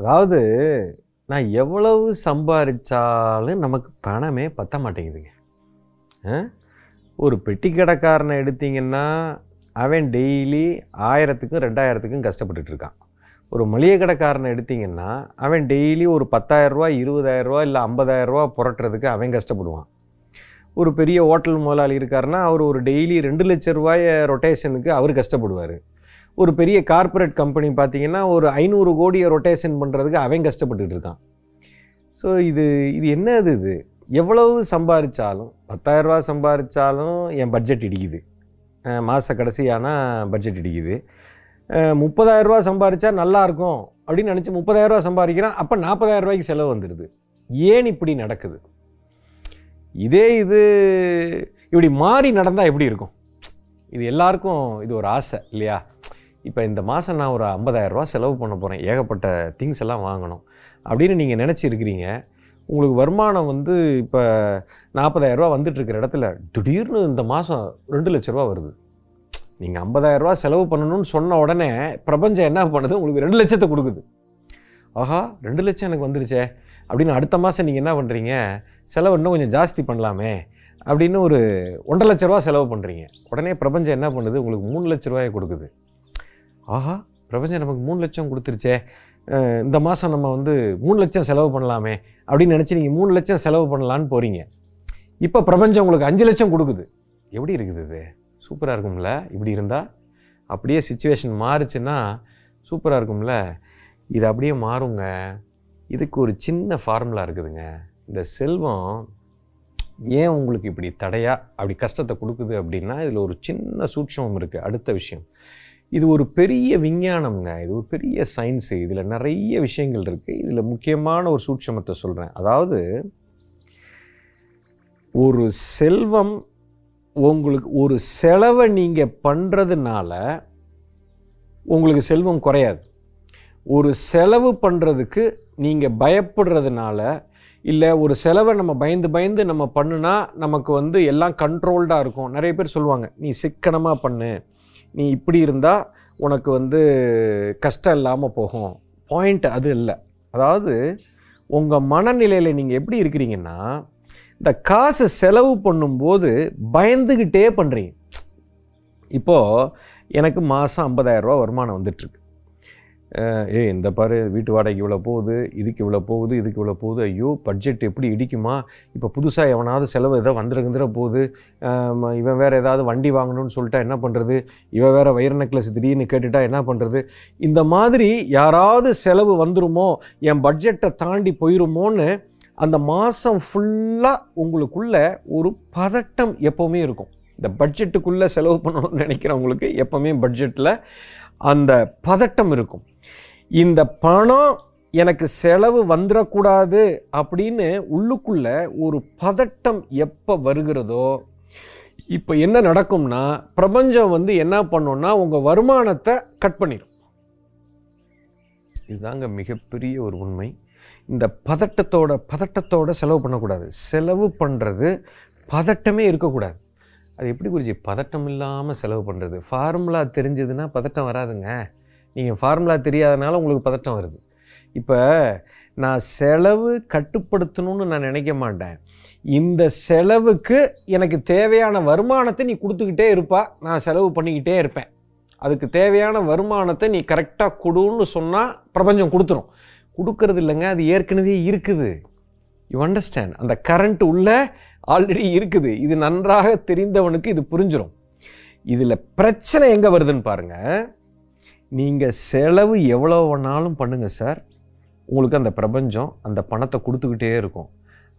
அதாவது நான் எவ்வளவு சம்பாதிச்சாலும் நமக்கு பணமே பத்த மாட்டேங்குதுங்க. ஆ? ஒரு பெட்டி கடைக்காரனை எடுத்தீங்கன்னா அவன் டெய்லி ஆயிரத்துக்கும் ரெண்டாயிரத்துக்கும் கஷ்டப்பட்டுட்டு இருக்கான். ஒரு மளிகை கடைக்காரனை எடுத்திங்கன்னா அவன் டெய்லி ஒரு பத்தாயிரரூவா இருபதாயிரரூவா இல்லை ஐம்பதாயிரரூவா புரட்டுறதுக்கு அவன் கஷ்டப்படுவான். ஒரு பெரிய ஹோட்டல் முதலாளி இருக்காருன்னா அவர் ஒரு டெய்லி ரெண்டு லட்ச ரூபாய ரொட்டேஷனுக்கு அவர் கஷ்டப்படுவார். ஒரு பெரிய கார்ப்பரேட் கம்பெனி பார்த்தீங்கன்னா ஒரு ஐநூறு கோடியை ரொட்டேஷன் பண்ணுறதுக்கு அவன் கஷ்டப்பட்டுட்டு இருக்கான். ஸோ இது இது என்னது இது? எவ்வளவு சம்பாதிச்சாலும் பத்தாயிரரூபா சம்பாதிச்சாலும் என் பட்ஜெட் இடிக்குது. மாத கடைசியானால் பட்ஜெட் இடிக்குது. முப்பதாயிரரூபா சம்பாதிச்சா நல்லாயிருக்கும் அப்படின்னு நினச்சி முப்பதாயிரரூபா சம்பாதிக்கிறான். அப்போ நாற்பதாயிரம் ரூபாய்க்கு செலவு வந்துடுது. ஏன் இப்படி நடக்குது? இதே இது இப்படி மாறி நடந்தால் எப்படி இருக்கும்? இது எல்லாருக்கும் இது ஒரு ஆசை இல்லையா? இப்போ இந்த மாதம் நான் ஒரு ஐம்பதாயிரரூபா செலவு பண்ண போகிறேன் ஏகப்பட்ட திங்ஸ் எல்லாம் வாங்கணும். அப்படின்னு நீங்கள் நினச்சிருக்கிறீங்க உங்களுக்கு வருமானம் வந்து இப்போ நாற்பதாயிரரூபா வந்துட்டு இருக்கிற இடத்துல திடீர்னு இந்த மாதம் ரெண்டு லட்ச ரூபா வருது. நீங்கள் ஐம்பதாயிரரூபா செலவு பண்ணணும்னு சொன்ன உடனே பிரபஞ்சம் என்ன பண்ணுது? உங்களுக்கு ரெண்டு லட்சத்தை கொடுக்குது. ஆஹா ரெண்டு லட்சம் எனக்கு வந்துருச்சே. அப்படின்னு அடுத்த மாதம் நீங்கள் என்ன பண்ணுறீங்க செலவு இன்னும் கொஞ்சம் ஜாஸ்தி பண்ணலாமே. அப்படின்னு ஒரு ஒன்றரை லட்ச ரூபா செலவு பண்ணுறீங்க உடனே பிரபஞ்சம் என்ன பண்ணுது? உங்களுக்கு மூணு லட்ச ரூபாயை கொடுக்குது. ஆஹா பிரபஞ்சம் நமக்கு மூணு லட்சம் கொடுத்துருச்சே. இந்த மாதம் நம்ம வந்து மூணு லட்சம் செலவு பண்ணலாமே அப்படின்னு நினச்சி நீங்கள் மூணு லட்சம் செலவு பண்ணலான்னு போகிறீங்க இப்போ பிரபஞ்சம் உங்களுக்கு அஞ்சு லட்சம் கொடுக்குது. எப்படி இருக்குது இது? சூப்பராக இருக்கும்ல? இப்படி இருந்தால் அப்படியே சுச்சுவேஷன் மாறுச்சுன்னா சூப்பராக இருக்கும்ல? இது அப்படியே மாறுங்க. இதுக்கு ஒரு சின்ன ஃபார்முலா இருக்குதுங்க. இந்த செல்வம் ஏன் உங்களுக்கு இப்படி தடையாக அப்படி கஷ்டத்தை கொடுக்குது அப்படின்னா இதில் ஒரு சின்ன சூட்சமம் இருக்குது அடுத்த விஷயம். இது ஒரு பெரிய விஞ்ஞானம்ங்க. இது ஒரு பெரிய சயின்ஸு இதில் நிறைய விஷயங்கள் இருக்குது இதில் முக்கியமான ஒரு சூட்சமத்தை சொல்கிறேன் அதாவது ஒரு செல்வம் உங்களுக்கு ஒரு செலவை நீங்கள் பண்ணுறதுனால உங்களுக்கு செல்வம் குறையாது. ஒரு செலவு பண்ணுறதுக்கு நீங்கள் பயப்படுறதுனால இல்லை ஒரு செலவை நம்ம பயந்து பயந்து நம்ம பண்ணுனா நமக்கு வந்து எல்லாம் கண்ட்ரோல்டாக இருக்கும். நிறைய பேர் சொல்லுவாங்க நீ சிக்கனமாக பண்ணு. நீ இப்படி இருந்தால் உனக்கு வந்து கஷ்டம் இல்லாமல் போகும். பாயிண்ட் அது இல்லை. அதாவது உங்கள் மனநிலையில் நீங்கள் எப்படி இருக்கிறீங்கன்னா இந்த காசு செலவு பண்ணும்போது பயந்துக்கிட்டே பண்ணுறீங்க இப்போது எனக்கு மாதம் ஐம்பதாயிரரூபா வருமானம் வந்துட்டுருக்கு ஏ இந்த பாரு வீட்டு வாடகைக்கு இவ்வளோ போகுது இதுக்கு இவ்வளோ போகுது இதுக்கு இவ்வளோ போகுது. ஐயோ பட்ஜெட் எப்படி இடிக்குமா? இப்போ புதுசாக எவனாவது செலவு ஏதோ வந்துருந்துற போகுது. இவன் வேறு ஏதாவது வண்டி வாங்கணும்னு சொல்லிட்டா என்ன பண்ணுறது இவன் வேறு வயிறு நெக்லஸ் திடீர்னு கேட்டுட்டா என்ன பண்ணுறது இந்த மாதிரி யாராவது செலவு வந்துருமோ என் பட்ஜெட்டை தாண்டி போயிருமோன்னு அந்த மாதம் ஃபுல்லாக உங்களுக்குள்ள ஒரு பதட்டம் எப்போவுமே இருக்கும். இந்த பட்ஜெட்டுக்குள்ளே செலவு பண்ணணும்னு நினைக்கிறவங்களுக்கு எப்போவுமே பட்ஜெட்டில் அந்த பதட்டம் இருக்கும். இந்த பணம் எனக்கு செலவு வந்துடக்கூடாது அப்படின்னு உள்ளுக்குள்ள ஒரு பதட்டம் எப்போ வருகிறதோ இப்போ என்ன நடக்கும்னா பிரபஞ்சம் வந்து என்ன பண்ணும்னா உங்கள் வருமானத்தை கட் பண்ணிடும் இதுதாங்க மிகப்பெரிய ஒரு உண்மை. இந்த பதட்டத்தோட பதட்டத்தோட செலவு பண்ணக்கூடாது. செலவு பண்ணுறது பதட்டமே இருக்கக்கூடாது. அது எப்படி குறிச்சி பதட்டம் இல்லாமல் செலவு பண்ணுறது ஃபார்முலா தெரிஞ்சதுன்னா பதட்டம் வராதுங்க. நீங்கள் ஃபார்முலா தெரியாதனால உங்களுக்கு பதட்டம் வருது. இப்போ நான் செலவு கட்டுப்படுத்தணும்னு நான் நினைக்க மாட்டேன். இந்த செலவுக்கு எனக்கு தேவையான வருமானத்தை நீ கொடுத்துக்கிட்டே இருப்பா. நான் செலவு பண்ணிக்கிட்டே இருப்பேன். அதுக்கு தேவையான வருமானத்தை நீ கரெக்டாக கொடுன்னு சொன்னால் பிரபஞ்சம் கொடுத்துரும். கொடுக்கறது இல்லைங்க அது ஏற்கனவே இருக்குது. யூ அண்டர்ஸ்டாண்ட் அந்த கரண்ட் உள்ள ஆல்ரெடி இருக்குது. இது நன்றாக தெரிந்தவனுக்கு இது புரிஞ்சிடும் இதில் பிரச்சனை எங்கே வருதுன்னு பாருங்கள் நீங்கள் செலவு எவ்வளோ வேணாலும் பண்ணுங்கள் சார். உங்களுக்கு அந்த பிரபஞ்சம் அந்த பணத்தை கொடுத்துக்கிட்டே இருக்கும்.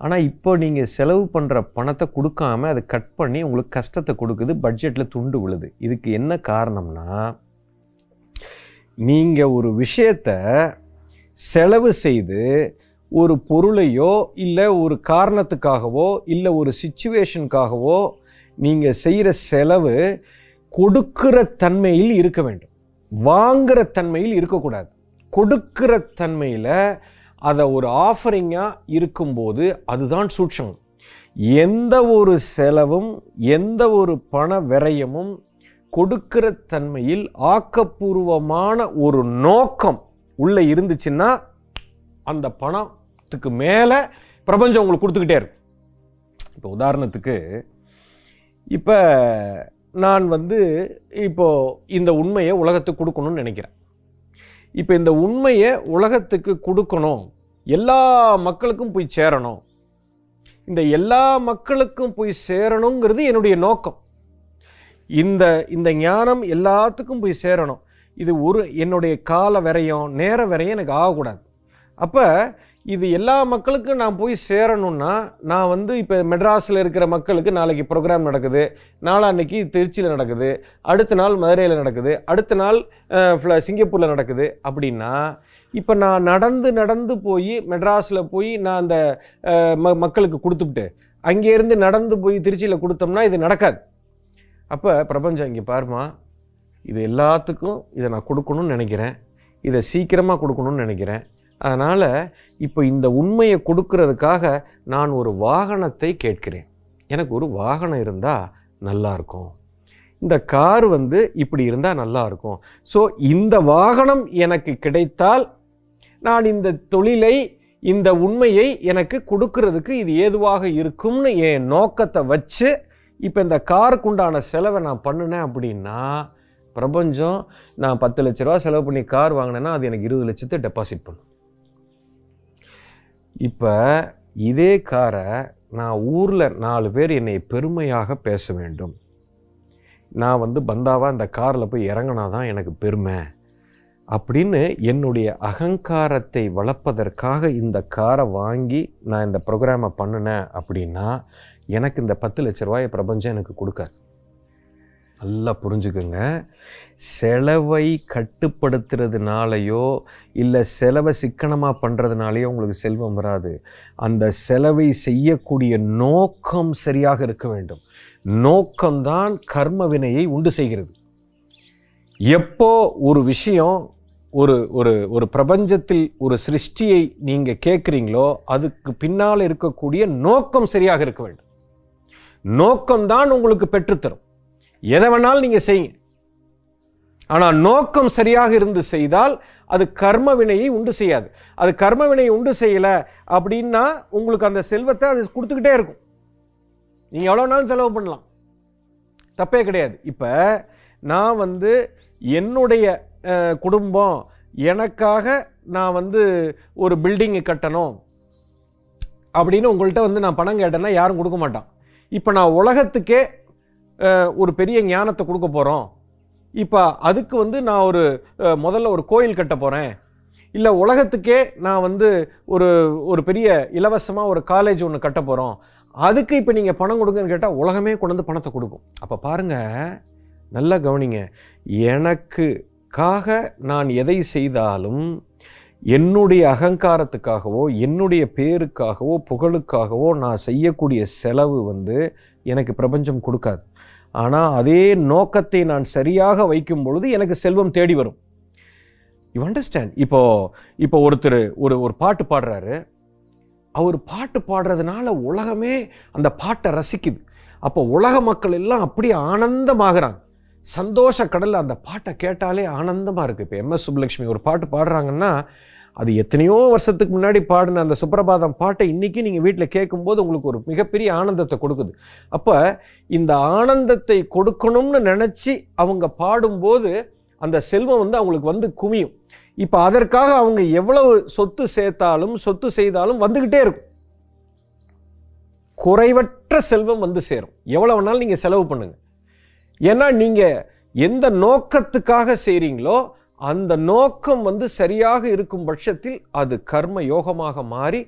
ஆனால் இப்போ நீங்கள் செலவு பண்ணுற பணத்தை கொடுக்காம அதை கட் பண்ணி உங்களுக்கு கஷ்டத்தை கொடுக்குது பட்ஜெட்டில் துண்டு விழுது. இதுக்கு என்ன காரணம்னா நீங்கள் ஒரு விஷயத்த செலவு செய்து ஒரு பொருளையோ இல்லை ஒரு காரணத்துக்காகவோ இல்லை ஒரு சுச்சுவேஷனுக்காகவோ நீங்கள் செய்கிற செலவு கொடுக்கிற தன்மையில் இருக்க வேண்டும். வாங்குற தன்மையில் இருக்கக்கூடாது. கொடுக்கிற தன்மையில் அதை ஒரு ஆஃபரிங்காக இருக்கும்போது அதுதான் சூட்சம். எந்த ஒரு செலவும் எந்த ஒரு பண விரயமும் கொடுக்கிற தன்மையில் ஆக்கப்பூர்வமான ஒரு நோக்கம் உள்ளே இருந்துச்சுன்னா அந்த பணத்துக்கு மேலே பிரபஞ்சம் உங்களுக்கு கொடுத்துக்கிட்டே இருக்கும். இப்போ உதாரணத்துக்கு இப்போ நான் வந்து இப்போது இந்த உண்மையை உலகத்துக்கு கொடுக்கணும்னு நினைக்கிறேன். இப்போ இந்த உண்மையை உலகத்துக்கு கொடுக்கணும். எல்லா மக்களுக்கும் போய் சேரணும். இந்த எல்லா மக்களுக்கும் போய் சேரணுங்கிறது என்னுடைய நோக்கம். இந்த இந்த ஞானம் எல்லாத்துக்கும் போய் சேரணும். இது ஒரு என்னுடைய கால வரையும் நேர வரையும் எனக்கு ஆகக்கூடாது. அப்போ இது எல்லா மக்களுக்கும் நான் போய் சேரணும்னா நான் வந்து இப்போ மெட்ராஸில் இருக்கிற மக்களுக்கு நாளைக்கு ப்ரோக்ராம் நடக்குது. நாளான்னைக்கு திருச்சியில் நடக்குது. அடுத்த நாள் மதுரையில் நடக்குது. அடுத்த நாள் சிங்கப்பூரில் நடக்குது. அப்படின்னா இப்போ நான் நடந்து நடந்து போய் மெட்ராஸில் போய் நான் அந்த ம மக்களுக்கு கொடுத்துவிட்டு அங்கேருந்து நடந்து போய் திருச்சியில் கொடுத்தோம்னா இது நடக்காது. அப்போ பிரபஞ்சம் இங்கே பாருமா இது எல்லாத்துக்கும் இதை நான் கொடுக்கணும்னு நினைக்கிறேன். இதை சீக்கிரமாக கொடுக்கணும்னு நினைக்கிறேன். அதனால் இப்போ இந்த உண்மையை கொடுக்கறதுக்காக நான் ஒரு வாகனத்தை கேட்கிறேன். எனக்கு ஒரு வாகனம் இருந்தால் நல்லாயிருக்கும் இந்த கார் வந்து இப்படி இருந்தால் நல்லாயிருக்கும் ஸோ இந்த வாகனம் எனக்கு கிடைத்தால் நான் இந்த தொழிலை இந்த உண்மையை எனக்கு கொடுக்கறதுக்கு இது ஏதுவாக இருக்கும்னு என் நோக்கத்தை வச்சு இப்போ இந்த காருக்குண்டான செலவை நான் பண்ணினேன் அப்படின்னா பிரபஞ்சம் நான் பத்து லட்ச ரூபா செலவு பண்ணி கார் வாங்கினேன்னா அது எனக்கு இருபது லட்சத்தை டெபாசிட் பண்ணும். இப்போ இதே காரை நான் ஊரில் நாலு பேர் என்னை பெருமையாக பேச வேண்டும். நான் வந்து பந்தாவாக இந்த காரில் போய் இறங்கினா தான் எனக்கு பெருமை. அப்படின்னு என்னுடைய அகங்காரத்தை வளர்ப்பதற்காக இந்த காரை வாங்கி நான் இந்த ப்ரோக்ராமை பண்ணினேன் அப்படின்னா எனக்கு இந்த பத்து லட்ச ரூபாயை பிரபஞ்சம் எனக்கு கொடுக்காது. நல்லா புரிஞ்சுக்கோங்க. செலவை கட்டுப்படுத்துறதுனாலையோ இல்லை செலவை சிக்கனமாக பண்ணுறதுனாலையோ உங்களுக்கு செல்வம் வராது. அந்த செலவை செய்யக்கூடிய நோக்கம் சரியாக இருக்க வேண்டும். நோக்கம்தான் கர்ம வினையை உண்டு செய்கிறது. எப்போ ஒரு விஷயம் ஒரு ஒரு ஒரு பிரபஞ்சத்தில் ஒரு சிருஷ்டியை நீங்கள் கேட்குறீங்களோ அதுக்கு பின்னால் இருக்கக்கூடிய நோக்கம் சரியாக இருக்க வேண்டும். நோக்கம்தான் உங்களுக்கு பெற்றுத்தரும். எதை வேணாலும் நீங்கள் செய்யுங்க. ஆனால் நோக்கம் சரியாக இருந்து செய்தால் அது கர்ம வினையை உண்டு செய்யாது. அது கர்ம வினையை உண்டு செய்யலை அப்படின்னா உங்களுக்கு அந்த செல்வத்தை அது கொடுத்துக்கிட்டே இருக்கும். நீங்கள் எவ்வளோ நாளும் செலவு பண்ணலாம். தப்பே கிடையாது. இப்போ நான் வந்து என்னுடைய குடும்பம் எனக்காக நான் வந்து ஒரு பில்டிங்கு கட்டணும் அப்படின்னு உங்கள்கிட்ட வந்து நான் பணம் கேட்டேன்னா யாரும் கொடுக்க மாட்டான். இப்போ நான் உலகத்துக்கே ஒரு பெரிய ஞானத்தை கொடுக்க போகிறோம் இப்போ அதுக்கு வந்து நான் ஒரு முதல்ல ஒரு கோயில் கட்ட போகிறேன் இல்லை உலகத்துக்கே நான் வந்து ஒரு ஒரு பெரிய இலவசமாக ஒரு காலேஜ் ஒன்று கட்ட போகிறோம் அதுக்கு இப்போ நீங்கள் பணம் கொடுங்கன்னு கேட்டால் உலகமே கொண்டு வந்து பணத்தை கொடுக்கும். அப்போ பாருங்கள் நல்லா கவனிங்க. எனக்குக்காக நான் எதை செய்தாலும் என்னுடைய அகங்காரத்துக்காகவோ என்னுடைய பேருக்காகவோ புகழுக்காகவோ நான் செய்யக்கூடிய செலவு வந்து எனக்கு பிரபஞ்சம் கொடுக்காது. ஆனால் அதே நோக்கத்தை நான் சரியாக வைக்கும் பொழுது எனக்கு செல்வம் தேடி வரும். யூ அண்டர்ஸ்டாண்ட் இப்போ இப்போ ஒருத்தர் ஒரு ஒரு பாட்டு பாடுறாரு. அவர் பாட்டு பாடுறதுனால உலகமே அந்த பாட்டை ரசிக்குது. அப்போ உலக மக்கள் எல்லாம் அப்படியே ஆனந்தமாகறாங்க. சந்தோஷ கடலில் அந்த பாட்டை கேட்டாலே ஆனந்தமாக இருக்குது இப்போ எம்எஸ் சுப்புலட்சுமி ஒரு பாட்டு பாடுறாங்கன்னா அது எத்தனையோ வருஷத்துக்கு முன்னாடி பாடின அந்த சுப்பிரபாதம் பாட்டை இன்றைக்கி நீங்கள் வீட்டில் கேட்கும்போது உங்களுக்கு ஒரு மிகப்பெரிய ஆனந்தத்தை கொடுக்குது. அப்போ இந்த ஆனந்தத்தை கொடுக்கணும்னு நினச்சி அவங்க பாடும்போது அந்த செல்வம் வந்து அவங்களுக்கு வந்து குமியும். இப்போ அதற்காக அவங்க எவ்வளவு சொத்து சேர்த்தாலும் சொத்து செய்தாலும் வந்துக்கிட்டே இருக்கும். குறைவற்ற செல்வம் வந்து சேரும். எவ்வளோ வேணாலும் நீங்கள் செலவு பண்ணுங்கள் ஏன்னா நீங்கள் எந்த நோக்கத்துக்காக செய்கிறீங்களோ அந்த நோக்கம் வந்து சரியாக இருக்கும் பட்சத்தில் அது கர்ம யோகமாக மாறி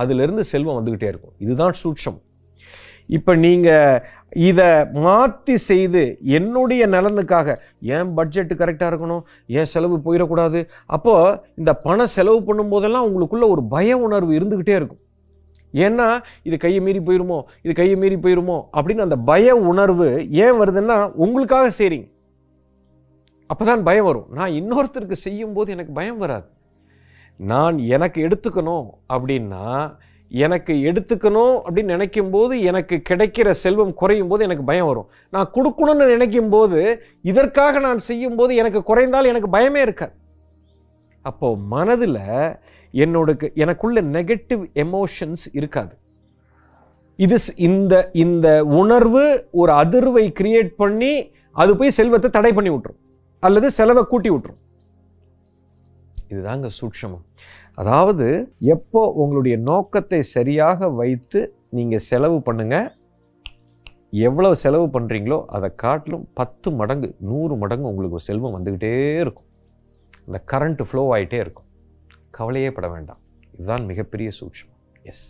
அதிலிருந்து செல்வம் வந்துக்கிட்டே இருக்கும். இதுதான் சூட்சம். இப்போ நீங்கள் இதை மாற்றி செய்து என்னுடைய நலனுக்காக ஏன் பட்ஜெட்டு கரெக்டாக இருக்கணும் ஏன் செலவு போயிடக்கூடாது? அப்போது இந்த பணம் செலவு பண்ணும்போதெல்லாம் உங்களுக்குள்ள ஒரு பய உணர்வு இருந்துக்கிட்டே இருக்கும். ஏன்னா இது கையை மீறி போயிருமோ இது கையை மீறி போயிருமோ அப்படின்னு அந்த பய உணர்வு ஏன் வருதுன்னா உங்களுக்காக அப்போ தான் பயம் வரும். நான் இன்னொருத்தருக்கு செய்யும்போது எனக்கு பயம் வராது. நான் எனக்கு எடுத்துக்கணும் அப்படின்னா எனக்கு எடுத்துக்கணும் அப்படின்னு நினைக்கும் போது எனக்கு கிடைக்கிற செல்வம் குறையும் போது எனக்கு பயம் வரும். நான் கொடுக்கணும்னு நினைக்கும் போது இதற்காக நான் செய்யும் போது எனக்கு குறைந்தால் எனக்கு பயமே இருக்காது. அப்போது மனதில் என்னோட எனக்குள்ள நெகட்டிவ் எமோஷன்ஸ் இருக்காது. இது இந்த இந்த உணர்வு ஒரு அதிர்வை கிரியேட் பண்ணி அது போய் செல்வத்தை தடை பண்ணி விட்டுரும். அல்லது செலவை கூட்டி விட்டுரும். இதுதாங்க சூட்சமம். அதாவது எப்போ உங்களுடைய நோக்கத்தை சரியாக வைத்து நீங்கள் செலவு பண்ணுங்க எவ்வளவு செலவு பண்ணுறீங்களோ அதை காட்டிலும் பத்து மடங்கு நூறு மடங்கு உங்களுக்கு செல்வம் வந்துக்கிட்டே இருக்கும். அந்த கரண்ட் ஃப்ளோ ஆகிட்டே இருக்கும். கவலையே பட வேண்டாம். இதுதான் மிகப்பெரிய சூட்சமம். எஸ்